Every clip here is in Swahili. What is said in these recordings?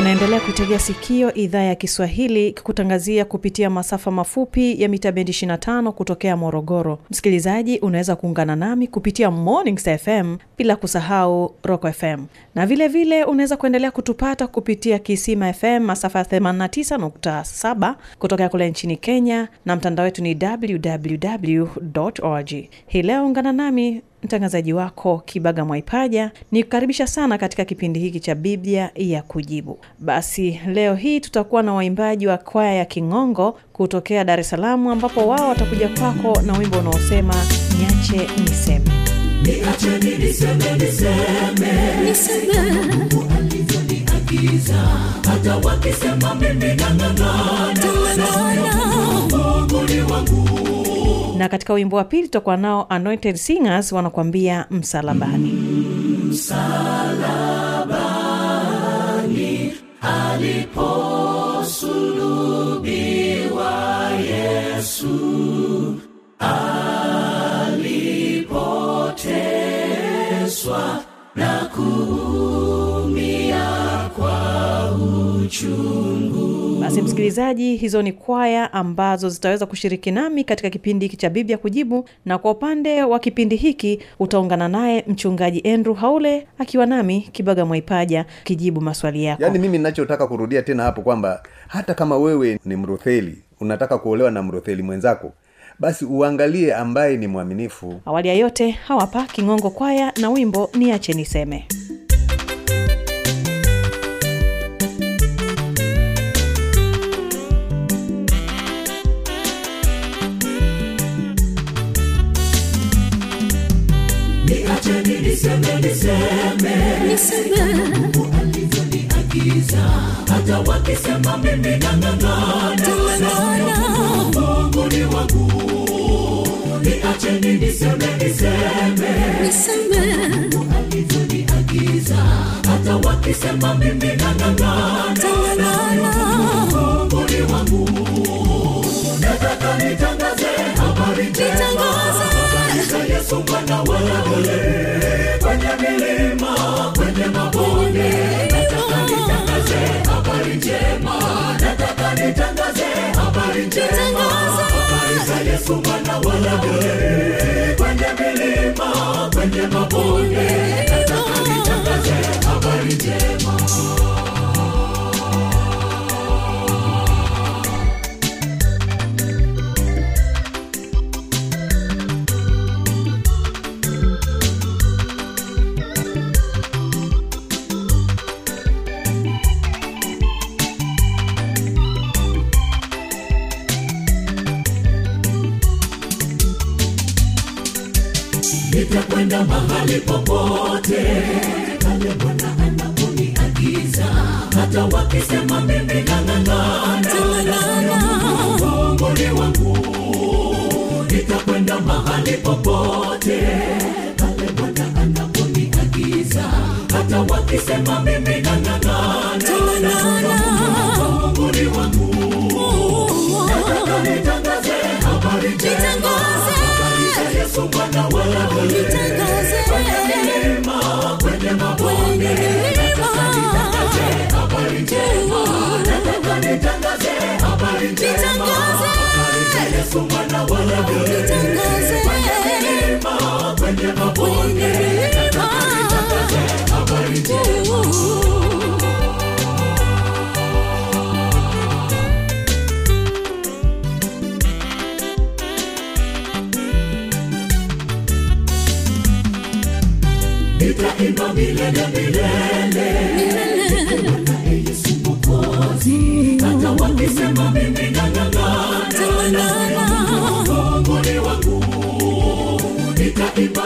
unaendelea kuitegea sikio idhaa ya kiswahili ikikutangazia kupitia masafa mafupi ya mita bendi 25 kutokea morogoro. Msikilizaji unaweza kuungana nami kupitia mornings fm bila kusahau rock fm na vile vile unaweza kuendelea kutupata kupitia kisima fm masafa ya 89.7 kutokea kule nchini kenya na mtandao wetu ni www org hii leo ungana nami mtangazaji wako kibaga mwaipaja ni kukaribisha sana katika kipindi hiki cha biblia ya kujibu. Basi leo hii tutakuwa na waimbaji wa kwaya ya kingongo kutokea dar es salaam ambapo wao watakuja kwako na wimbo unaosema niache niseme. Niacheni niseme niseme. Mungu alivyoniagiza hata wakisema mimi nang'ang'ana. Mungu ni wangu na katika wimbo wa pili tutakuwa nao anointed singers wanakuambia msalabani. Msalabani aliposulubiwa yesu alipoteswa na kuumia kwa uchungu basi msikilizaji hizo ni kwaya ambazo zitaweza kushiriki nami katika kipindi hiki cha biblia kujibu na kwa upande wa kipindi hiki utaungana naye mchungaji andrew haule akiwa nami kibaga mwaipaja kijibu maswali yako. Yaani mimi ninachotaka kurudia tena hapo kwamba hata kama wewe ni mrotheli unataka kuolewa na mrotheli mwenzako basi uangalie ambaye ni mwaminifu. Awali ya yote hawapa kingongo kwaya na wimbo niache niseme niacheni niseme. Niseme. Mungu alivyoniagiza hata wakisema mimi nang'ang'ana. Mungu ni wangu. Niacheni niseme niseme. Mungu alivyoniagiza hata wakisema mimi nang'ang'ana. Mungu ni wangu. Nataka nitangaze habari njema. Yesu mwana wale kwenye milima kwenye mabonde. Nataka nitangaze habari njema. Nataka nitangaze habari njema. Habari za yesu mwana wale kwenye milima kwenye mabonde. Nataka nitangaze habari njema hata mimi nang'ang'ana wangu. Nitangaze habari njema. Za yesu Bwana wale kwenye milima kwenye mabonde. Nataka nitangaze habari njema. Nataka nitangaze habari njema. Za yesu Bwana wale kwenye milima kwenye mabonde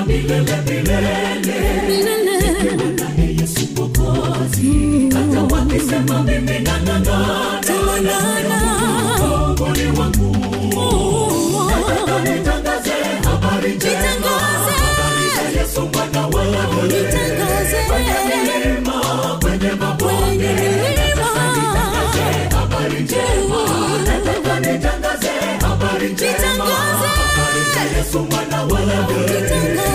milele milele hata wakisema mimi nang'ang'ana ni wangu nitangaze habari njema. Yesu mwana wa Daudi kwenye mabonde nitangaze habari njema. Nitangaze habari njema. Yesu mwana wa Daudi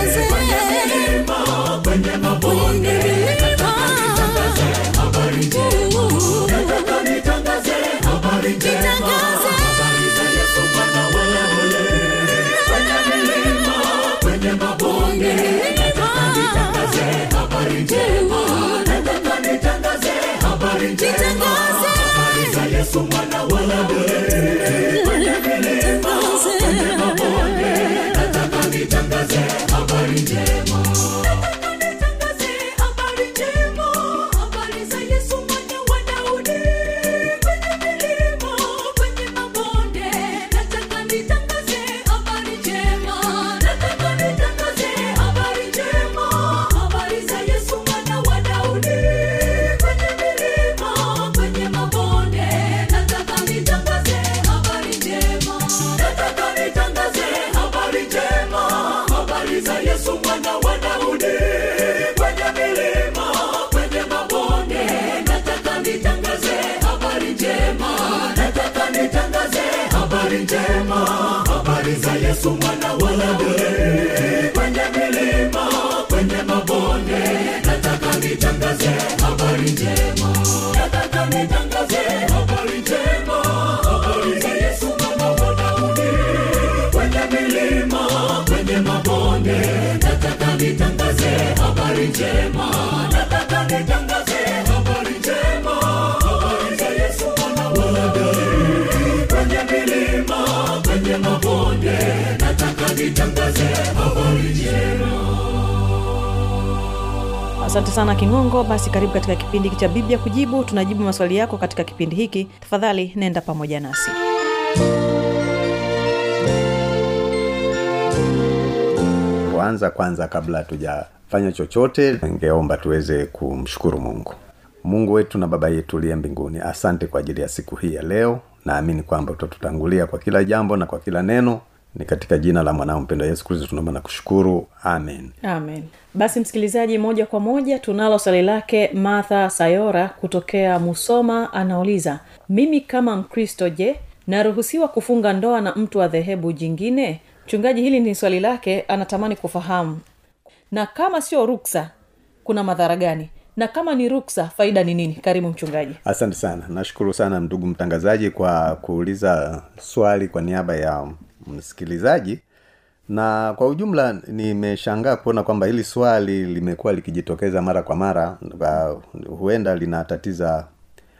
habari njema habari za Yesu mwana wa Daudi kwenye milima kwenye mabonde nataka nitangaze habari njema habari nataka nitangaze habari njema asante sana kingongo. Basi karibu katika kipindi hiki cha biblia kujibu. Tunajibu maswali yako katika kipindi hiki. Tafadhali nenda pamoja nasi. Kwanza kwanza kabla hatujafanya chochote ningeomba tuweze kumshukuru mungu. Mungu wetu na baba yetu uliye mbinguni asante kwa ajili ya siku hii ya leo. Naamini kwamba utatutangulia kwa kila jambo na kwa kila neno ni katika jina la mwanao mpendo yesu kristo tunaomba na kushukuru. Amen. Amen. Basi msikilizaji moja kwa moja tunalo swali lake martha sayora kutokea musoma. Anauliza mimi kama mkristo je naruhusiwa kufunga ndoa na mtu wa dhehebu jingine? Mchungaji hili ni swali lake anatamani kufahamu. Na kama sio ruksa kuna madhara gani? Na kama ni ruksa faida ni nini? Karibu mchungaji. Asante sana. Nashukuru sana ndugu mtangazaji kwa kuuliza swali kwa niaba ya msikilizaji. Na kwa ujumla nimeshangaa kuona kwamba hili swali limekuwa likijitokeza mara kwa mara huenda linatatiza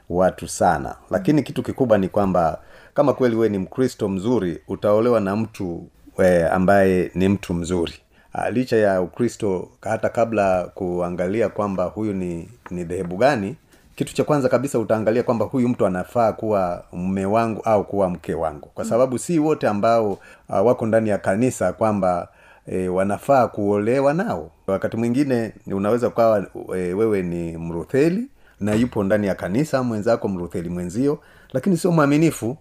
watu sana. Lakini kitu kikubwa ni kwamba kama kweli wewe ni mkristo mzuri utaolewa na mtu we, ambaye ni mtu mzuri. Uh, licha ya ukristo hata kabla kuangalia kwamba huyu ni ni dhehebu gani kitu cha kwanza kabisa utaangalia kwamba huyu mtu anafaa kuwa mme wangu au kuwa mke wangu. Kwa sababu si wote ambao uh, wako ndani ya kanisa kwamba e, wanafaa kuolewa nao. Wakati mwingine unaweza ukawa e, wewe ni mrutheli na yupo ndani ya kanisa mwenzako mrutheli mwenzio lakini sio mwaminifu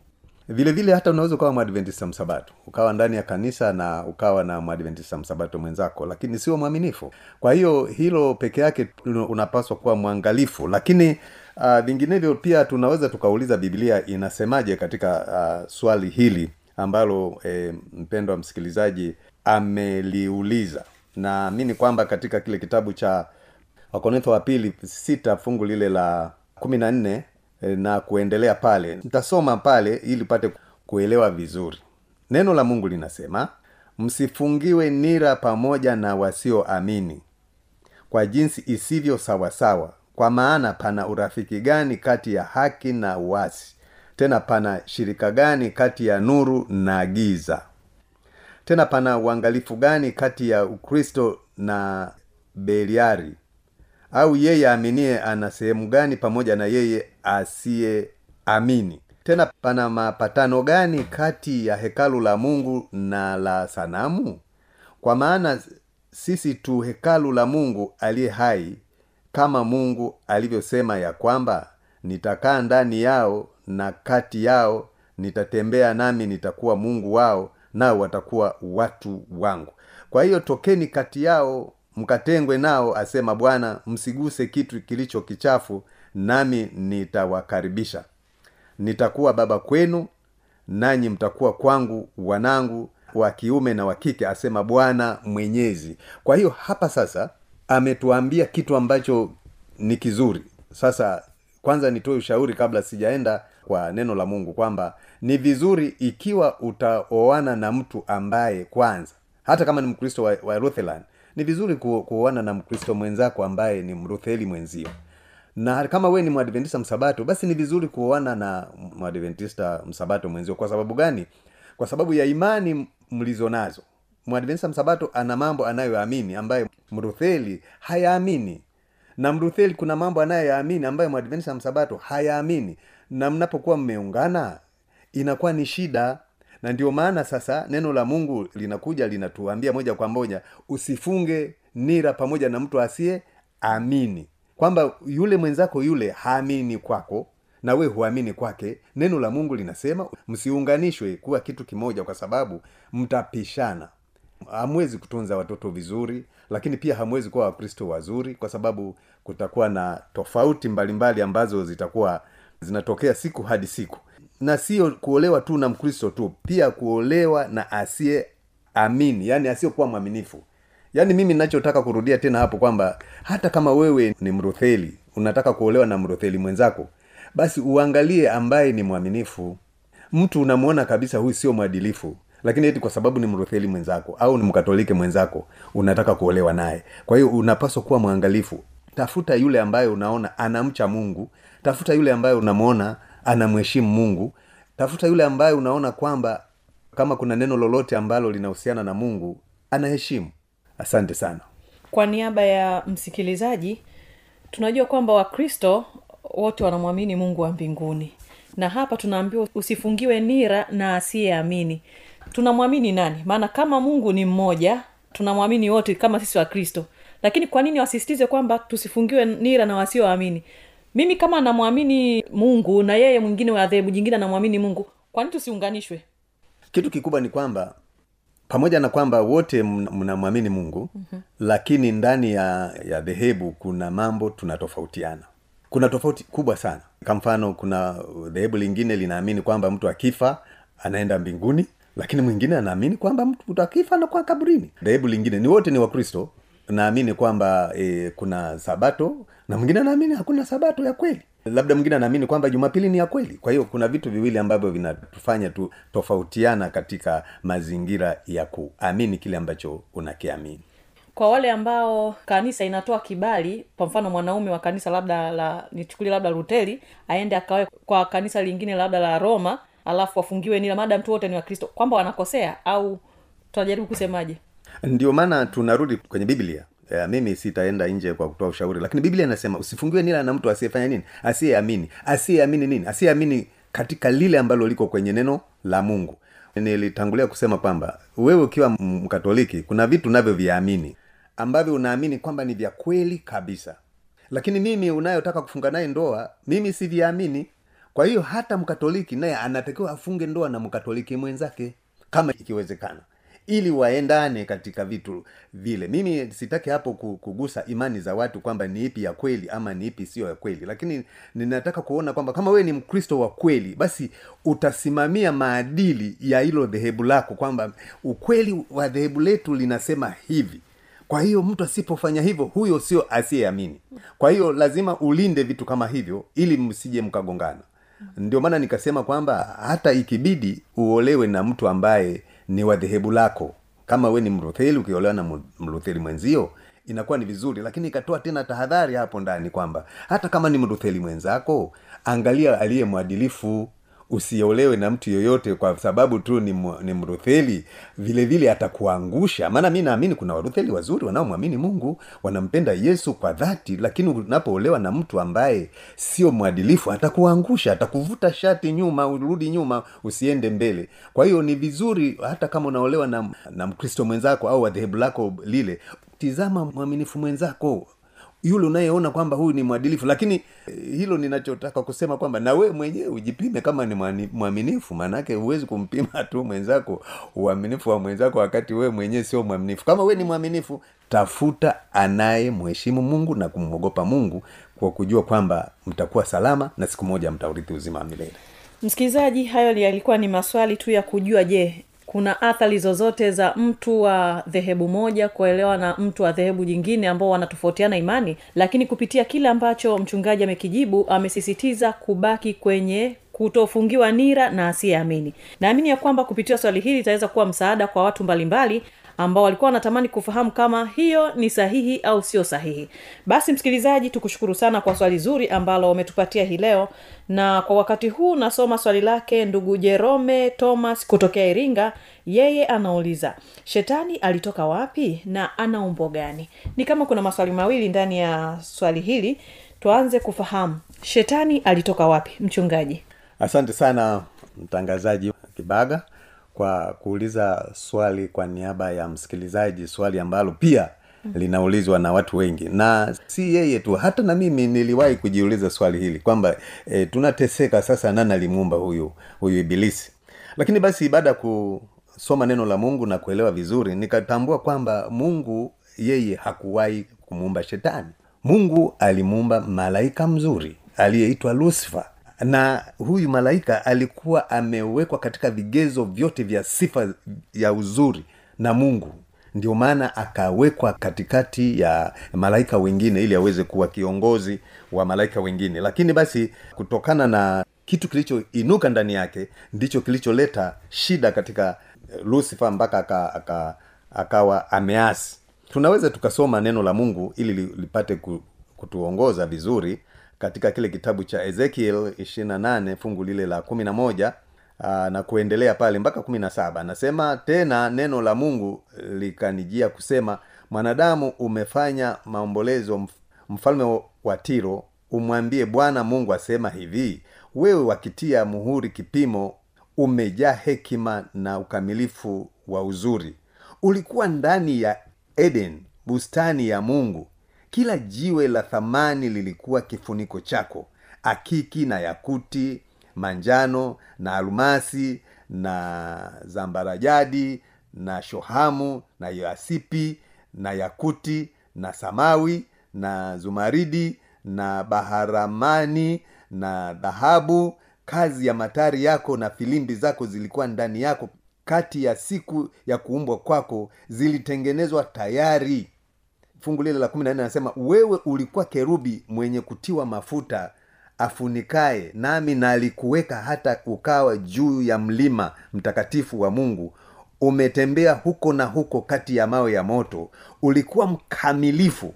vile vile hata unaweza ukawa mwadventista msabato ukawa ndani ya kanisa na ukawa na mwadventista msabato mwenzako lakini sio mwaminifu. Kwa hiyo hilo peke yake unapaswa kuwa mwangalifu. Lakini uh, vinginevyo pia tunaweza tukauliza biblia inasemaje katika uh, swali hili ambalo eh, mpendo wa msikilizaji ameliuliza. Naamini kwamba katika kile kitabu cha wakorintho wa pili sita fungu lile la kumi na nne na kuendelea pale nitasoma pale ili upate kuelewa vizuri. Neno la mungu linasema msifungiwe nira pamoja na wasioamini kwa jinsi isivyo sawasawa. Kwa maana pana urafiki gani kati ya haki na uasi? Tena pana shirika gani kati ya nuru na giza? Tena pana uangalifu gani kati ya ukristo na beliari au yeye aaminie ana sehemu gani pamoja na yeye asiyeamini tena pana mapatano gani kati ya hekalu la mungu na la sanamu? Kwa maana sisi tu hekalu la mungu aliye hai kama mungu alivyosema ya kwamba nitakaa ndani yao na kati yao nitatembea nami nitakuwa mungu wao nao watakuwa watu wangu. Kwa hiyo tokeni kati yao mkatengwe nao asema bwana msiguse kitu kilicho kichafu nami nitawakaribisha. Nitakuwa baba kwenu nanyi mtakuwa kwangu wanangu wa kiume na wa kike asema bwana mwenyezi. Kwa hiyo hapa sasa ametuambia kitu ambacho ni kizuri. Sasa kwanza nitoe ushauri kabla sijaenda kwa neno la mungu kwamba ni vizuri ikiwa utaoana na mtu ambaye kwanza hata kama ni mkristo wa, wa Lutheran ni vizuri ku, kuoana na mkristo mwenzako ambaye ni mrutheli mwenzio. Na kama we ni mwadventista msabato basi ni vizuri kuoana na mwadventista msabato mwenzio. Kwa sababu gani? Kwa sababu ya imani mlizo nazo. Mwadventista msabato ana mambo anayoamini ambaye mrutheli hayaamini. Na mrutheli kuna mambo anayoyaamini ambayo mwadventista msabato hayaamini. Na mnapokuwa mmeungana inakuwa ni shida na ndio maana sasa neno la mungu linakuja linatuambia moja kwa moja usifunge nira pamoja na mtu asiye amini. Kwamba yule mwenzako yule haamini kwako na we huamini kwake neno la mungu linasema msiunganishwe kuwa kitu kimoja kwa sababu mtapishana. Hamwezi kutunza watoto vizuri lakini pia hamwezi kuwa wakristo wazuri kwa sababu kutakuwa na tofauti mbalimbali mbali ambazo zitakuwa zinatokea siku hadi siku na sio kuolewa tu na mkristo tu pia kuolewa na asiye amini yani asiyokuwa mwaminifu. Yaani mimi nachotaka kurudia tena hapo kwamba hata kama wewe ni mrutheli unataka kuolewa na mrutheli mwenzako basi uangalie ambaye ni mwaminifu. Mtu unamwona kabisa huyu sio mwadilifu lakini eti kwa sababu ni mrutheli mwenzako au ni mkatoliki mwenzako unataka kuolewa naye. Kwa hiyo unapaswa kuwa mwangalifu. Tafuta yule ambaye unaona anamcha mungu tafuta yule ambaye unamwona anamheshimu mungu tafuta yule ambaye unaona kwamba kama kuna neno lolote ambalo linahusiana na mungu anaheshimu. Asante sana. Kwa niaba ya msikilizaji tunajua kwamba wakristo wote wanamwamini mungu wa mbinguni. Na hapa tunaambiwa usifungiwe nira na asiyeamini. Tunamwamini nani? Maana kama mungu ni mmoja tunamwamini wote kama sisi wakristo. Lakini kwa nini wasisitize kwamba tusifungiwe nira na wasioamini mimi kama namwamini mungu na yeye mwingine wa dhehebu jingine anamwamini mungu kwa nini tusiunganishwe? Kitu kikubwa ni kwamba pamoja na kwamba wote mnamwamini mungu mm-hmm. lakini ndani ya ya dhehebu kuna mambo tunatofautiana. Kuna tofauti kubwa sana. Kwa mfano kuna dhehebu lingine linaamini kwamba mtu akifa anaenda mbinguni lakini mwingine anaamini kwamba mtu akifa anakuwa kaburini. Dhehebu lingine ni wote ni wakristo naamini kwamba e, kuna sabato na mwingine anaamini hakuna sabato ya kweli. Labda mwingine anaamini kwamba jumapili ni ya kweli. Kwa hiyo kuna vitu viwili ambavyo vinatufanya tu tofautiana katika mazingira ya kuamini kile ambacho unakiamini. Kwa wale ambao kanisa inatoa kibali kwa mfano mwanaume wa kanisa labda la nichukulie labda ruteli aende akawe kwa kanisa lingine labda la roma alafu wafungiwe nila madam mtu wote ni wakristo kwamba wanakosea au tunajaribu kusemaje? Ndio maana tunarudi kwenye biblia ya, mimi sitaenda nje kwa kutoa ushauri lakini biblia inasema usifungiwe nila na mtu asiyefanya nini? Asiyeamini. Asiyeamini nini? Asiyeamini katika lile ambalo liko kwenye neno la mungu. Nilitangulia kusema kwamba wewe ukiwa mkatoliki kuna vitu unavyoviamini ambavyo unaamini kwamba ni vya kweli kabisa. Lakini mimi unayotaka kufunga naye ndoa mimi siviamini. Kwa hiyo hata mkatoliki naye anatakiwa afunge ndoa na mkatoliki mwenzake kama ikiwezekana ili waendane katika vitu vile. Mimi sitaki hapo kugusa imani za watu kwamba ni ipi ya kweli ama ni ipi siyo ya kweli. Lakini ninataka kuona kwamba kama wewe ni mkristo wa kweli basi utasimamia maadili ya hilo dhehebu lako kwamba ukweli wa dhehebu letu linasema hivi. Kwa hiyo mtu asipofanya hivyo huyo sio asiyeamini. Kwa hiyo lazima ulinde vitu kama hivyo ili msije mkagongana. Ndio maana nikasema kwamba hata ikibidi uolewe na mtu ambaye ni wa dhehebu lako. Kama we ni mrutheli ukiolewa na mrutheli mwenzio inakuwa ni vizuri lakini ikatoa tena tahadhari hapo ndani kwamba hata kama ni mrutheli mwenzako angalia aliye mwadilifu usiolewe na mtu yoyote kwa sababu tu ni, ni mrutheli vile vile atakuangusha. Maana mi naamini kuna warutheli wazuri wanaomwamini mungu wanampenda yesu kwa dhati lakini unapoolewa na mtu ambaye sio mwadilifu atakuangusha atakuvuta shati nyuma urudi nyuma usiende mbele. Kwa hiyo ni vizuri hata kama unaolewa na, na mkristo mwenzako au wadhehebu lako lile tizama mwaminifu mwenzako yule unayeona kwamba huyu ni mwadilifu. Lakini eh, hilo ninachotaka kusema kwamba na wewe mwenyewe ujipime kama ni mwaminifu. Maanake huwezi kumpima tu mwenzako uaminifu wa mwenzako wakati wewe mwenyewe sio mwaminifu. Kama wewe ni mwaminifu tafuta anaye mheshimu mungu na kumwogopa mungu kwa kujua kwamba mtakuwa salama na siku moja mtaurithi uzima wa milele. Msikilizaji hayo yalikuwa ni maswali tu ya kujua je kuna athari zozote za mtu wa dhehebu moja kuelewa na mtu wa dhehebu jingine ambao wanatofautiana imani? Lakini kupitia kile ambacho mchungaji amekijibu amesisitiza kubaki kwenye kutofungiwa nira na asiyeamini. Naamini ya kwamba kupitia swali hili itaweza kuwa msaada kwa watu mbalimbali ambao walikuwa wanatamani kufahamu kama hiyo ni sahihi au sio sahihi. Basi msikilizaji tukushukuru sana kwa swali zuri ambalo umetupatia hii leo. Na kwa wakati huu nasoma swali lake ndugu jerome thomas kutokea iringa. Yeye anauliza shetani alitoka wapi na ana umbo gani? Ni kama kuna maswali mawili ndani ya swali hili. Tuanze kufahamu shetani alitoka wapi? Mchungaji. Asante sana mtangazaji kibaga kwa kuuliza swali kwa niaba ya msikilizaji swali ambalo pia linaulizwa na watu wengi. Na si yeye tu hata na mimi niliwahi kujiuliza swali hili kwamba e, tunateseka sasa nani alimuumba huyu huyu ibilisi? Lakini basi baada ya kusoma neno la mungu na kuelewa vizuri nikatambua kwamba mungu yeye hakuwahi kumuumba shetani. Mungu alimuumba malaika mzuri aliyeitwa lusifa na huyu malaika alikuwa amewekwa katika vigezo vyote vya sifa ya uzuri na mungu. Ndio maana akawekwa katikati ya malaika wengine ili aweze kuwa kiongozi wa malaika wengine. Lakini basi kutokana na kitu kilichoinuka ndani yake ndicho kilicholeta shida katika lusifa lucifer mpaka aka, aka, akawa ameasi. Tunaweza tukasoma neno la mungu ili lipate kutuongoza vizuri katika kile kitabu cha ezekiel 28 fungu lile la 11 aa, na kuendelea pale mpaka 17 anasema tena neno la mungu likanijia kusema mwanadamu umefanya maombolezo mfalme wa tiro umwambie bwana mungu asema hivi wewe wakitia muhuri kipimo umejaa hekima na ukamilifu wa uzuri. Ulikuwa ndani ya eden bustani ya mungu kila jiwe la thamani lilikuwa kifuniko chako. Akiki na yakuti manjano na almasi na zambarajadi na shohamu na yasipi na yakuti na samawi na zumaridi na baharamani na dhahabu. Kazi ya matari yako na filimbi zako zilikuwa ndani yako. Kati ya siku ya kuumbwa kwako zilitengenezwa tayari fungu lile la kumi na nne anasema wewe ulikuwa kerubi mwenye kutiwa mafuta afunikaye nami nalikuweka hata ukawa juu ya mlima mtakatifu wa mungu. Umetembea huko na huko kati ya mawe ya moto. Ulikuwa mkamilifu.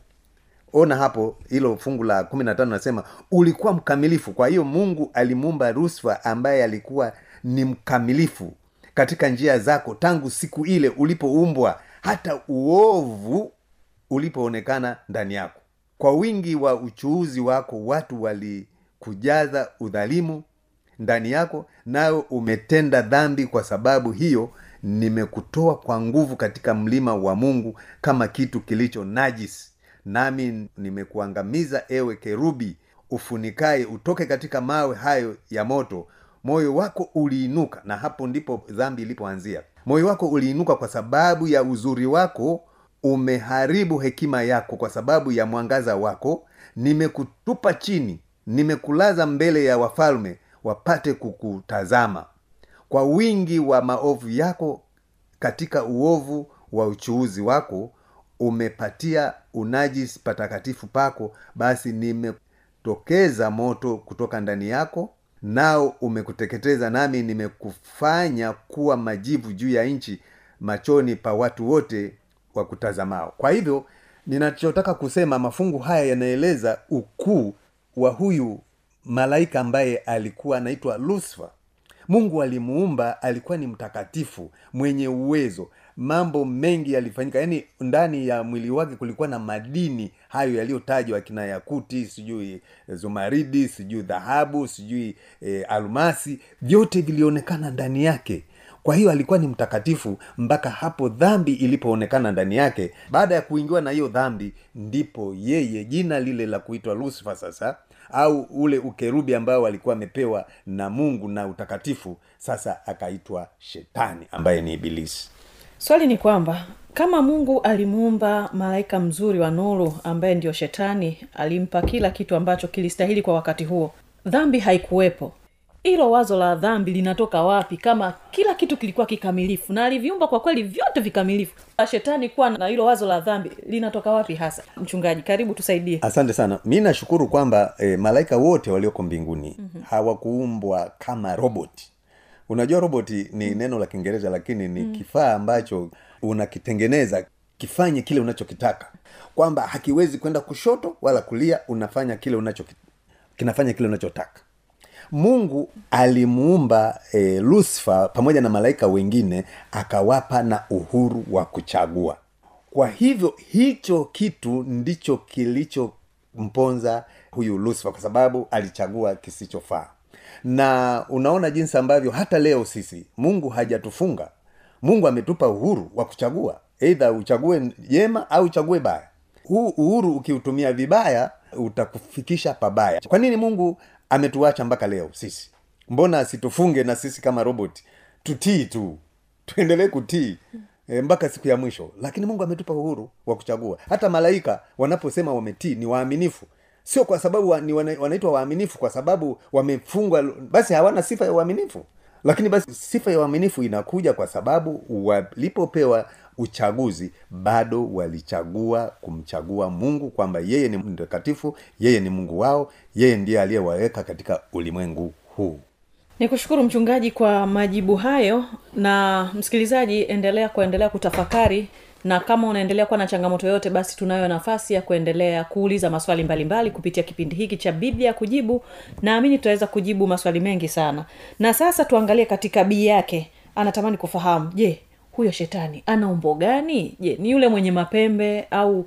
Ona hapo hilo fungu la kumi na tano nasema ulikuwa mkamilifu. Kwa hiyo mungu alimuumba rusfa ambaye alikuwa ni mkamilifu katika njia zako tangu siku ile ulipoumbwa. Hata uovu ulipoonekana ndani yako. Kwa wingi wa uchuuzi wako watu walikujaza udhalimu ndani yako nawe umetenda dhambi kwa sababu hiyo nimekutoa kwa nguvu katika mlima wa mungu kama kitu kilicho najisi nami nimekuangamiza ewe kerubi ufunikaye utoke katika mawe hayo ya moto. Moyo wako uliinuka na hapo ndipo dhambi ilipoanzia. Moyo wako uliinuka kwa sababu ya uzuri wako umeharibu hekima yako kwa sababu ya mwangaza wako nimekutupa chini nimekulaza mbele ya wafalme wapate kukutazama. Kwa wingi wa maovu yako katika uovu wa uchuuzi wako umepatia unajisi patakatifu pako basi nimetokeza moto kutoka ndani yako nao umekuteketeza nami nimekufanya kuwa majivu juu ya nchi machoni pa watu wote wa kutazamao kwa hivyo ninachotaka kusema mafungu haya yanaeleza ukuu wa huyu malaika ambaye alikuwa anaitwa lucifer. Mungu alimuumba alikuwa ni mtakatifu mwenye uwezo. Mambo mengi yalifanyika yaani ndani ya mwili wake kulikuwa na madini hayo yaliyotajwa akina yakuti sijui eh, zumaridi sijui dhahabu sijui e, almasi vyote vilionekana ndani yake kwa hiyo alikuwa ni mtakatifu mpaka hapo dhambi ilipoonekana ndani yake. Baada ya kuingiwa na hiyo dhambi ndipo yeye jina lile la kuitwa lusifa sasa au ule ukerubi ambao alikuwa amepewa na mungu na utakatifu sasa akaitwa shetani ambaye ni ibilisi. Swali ni kwamba kama mungu alimuumba malaika mzuri wa nuru ambaye ndiyo shetani alimpa kila kitu ambacho kilistahili kwa wakati huo dhambi haikuwepo hilo wazo la dhambi linatoka wapi kama kila kitu kilikuwa kikamilifu na aliviumba kwa kweli vyote vikamilifu? Shetani kuwa na hilo wazo la dhambi linatoka wapi hasa? Mchungaji karibu tusaidie. Asante sana. Mi nashukuru kwamba e, malaika wote walioko mbinguni mm-hmm. hawakuumbwa kama roboti unajua roboti ni mm-hmm. neno la kiingereza lakini ni mm-hmm. kifaa ambacho unakitengeneza kifanye kile unachokitaka. Kwamba hakiwezi kwenda kushoto wala kulia unafanya kile unacho kinafanya kile unachotaka mungu alimuumba e, lucifer pamoja na malaika wengine akawapa na uhuru wa kuchagua. Kwa hivyo hicho kitu ndicho kilichomponza huyu lucifer kwa sababu alichagua kisichofaa. Na unaona jinsi ambavyo hata leo sisi mungu hajatufunga. Mungu ametupa uhuru wa kuchagua. Eidha uchague jema au uchague baya. Huu uhuru ukiutumia vibaya utakufikisha pabaya. Kwa nini mungu ametuacha mpaka leo sisi. Mbona asitufunge na sisi kama robot? Tutii tu. Tuendelee kutii e, mpaka siku ya mwisho. Lakini mungu ametupa uhuru wa kuchagua. Hata malaika wanaposema wametii ni waaminifu. Sio kwa sababu wa, ni wana, wanaitwa waaminifu kwa sababu wamefungwa basi hawana sifa ya uaminifu. Lakini basi sifa ya uaminifu inakuja kwa sababu walipopewa uchaguzi bado walichagua kumchagua mungu kwamba yeye ni mtakatifu yeye ni mungu wao yeye ndiye aliyewaweka katika ulimwengu huu. Ni kushukuru mchungaji kwa majibu hayo na msikilizaji endelea kuendelea kutafakari na kama unaendelea kuwa na changamoto yote basi tunayo nafasi ya kuendelea kuuliza maswali mbalimbali mbali kupitia kipindi hiki cha biblia ya kujibu. Naamini tutaweza kujibu maswali mengi sana. Na sasa tuangalie katika bii yake. Anatamani kufahamu. Je huyo shetani ana umbo gani? Je ni yule mwenye mapembe au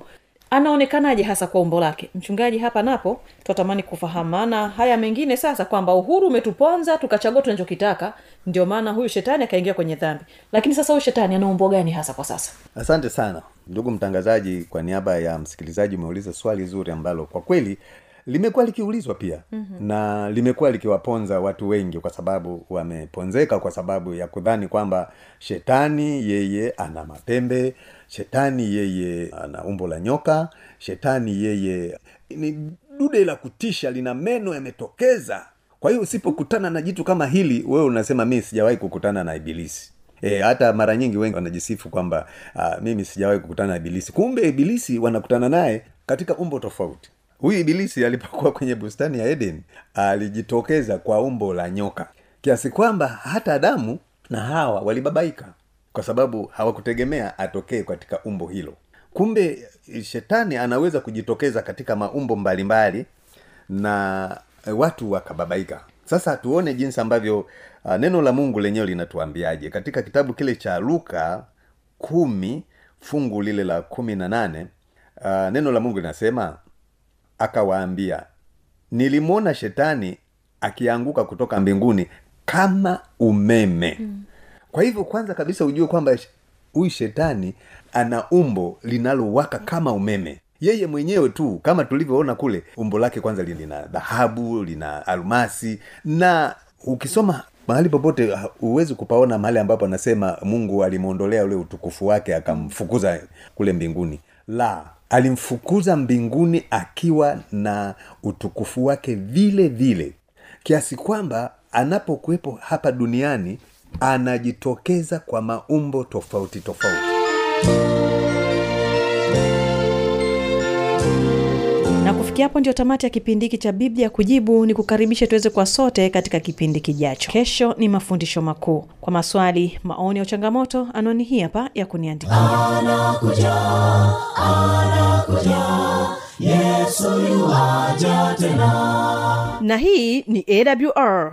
anaonekanaje hasa kwa umbo lake? Mchungaji hapa napo twatamani kufahamana haya mengine sasa kwamba uhuru umetuponza tukachagua tunachokitaka ndio maana huyu shetani akaingia kwenye dhambi. Lakini sasa huyu shetani ana umbo gani hasa kwa sasa? Asante sana. Ndugu mtangazaji kwa niaba ya msikilizaji umeuliza swali zuri ambalo kwa kweli limekuwa likiulizwa pia. Mm-hmm. na limekuwa likiwaponza watu wengi kwa sababu wameponzeka kwa sababu ya kudhani kwamba shetani yeye ana mapembe shetani yeye ana umbo la nyoka shetani yeye ni dude la kutisha lina meno yametokeza. Kwa hiyo usipokutana na jitu kama hili wewe unasema mi sijawahi kukutana na ibilisi. E, hata mara nyingi wengi wanajisifu kwamba uh, mimi sijawahi kukutana na ibilisi. Kumbe ibilisi wanakutana naye katika umbo tofauti huyu ibilisi alipokuwa kwenye bustani ya eden alijitokeza kwa umbo la nyoka kiasi kwamba hata adamu na hawa walibabaika kwa sababu hawakutegemea atokee katika umbo hilo. Kumbe shetani anaweza kujitokeza katika maumbo mbalimbali na watu wakababaika. Sasa tuone jinsi ambavyo uh, neno la mungu lenyewe linatuambiaje. Katika kitabu kile cha luka kumi fungu lile la kumi na nane uh, neno la mungu linasema akawaambia nilimwona shetani akianguka kutoka mbinguni kama umeme. Mm. kwa hivyo kwanza kabisa ujue kwamba huyu shetani ana umbo linalowaka kama umeme. Yeye mwenyewe tu kama tulivyoona kule umbo lake kwanza lina dhahabu lina almasi na ukisoma mahali popote huwezi kupaona mahali ambapo anasema mungu alimwondolea ule utukufu wake akamfukuza kule mbinguni. La alimfukuza mbinguni akiwa na utukufu wake vile vile. Kiasi kwamba anapokuwepo hapa duniani anajitokeza kwa maumbo tofauti tofauti kufikia hapo ndio tamati ya kipindi hiki cha biblia. Kujibu ni kukaribisha tuweze kwa sote katika kipindi kijacho. Kesho ni mafundisho makuu. Kwa maswali maoni au changamoto anwani hii hapa ya kuniandikia. Anakuja anakuja. Yesu yuwaja tena. Na hii ni awr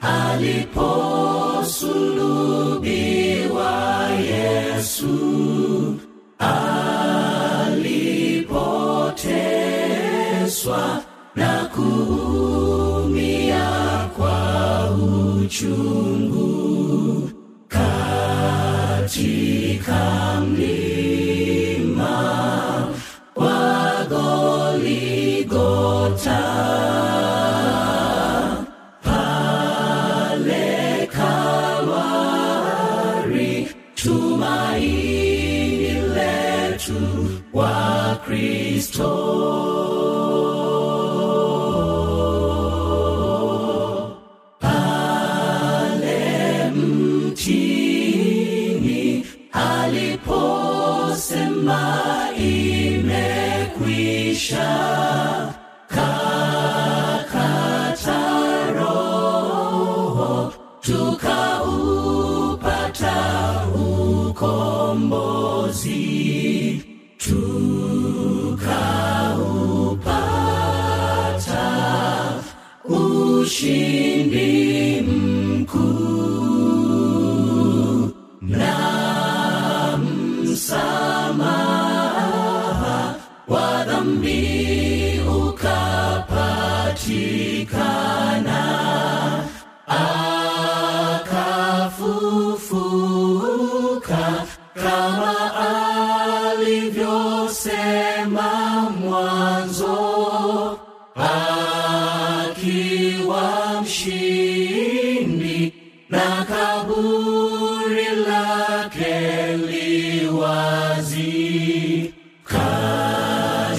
aliposulubiwa Yesu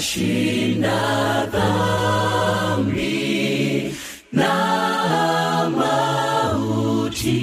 kashinda dhambi na mauti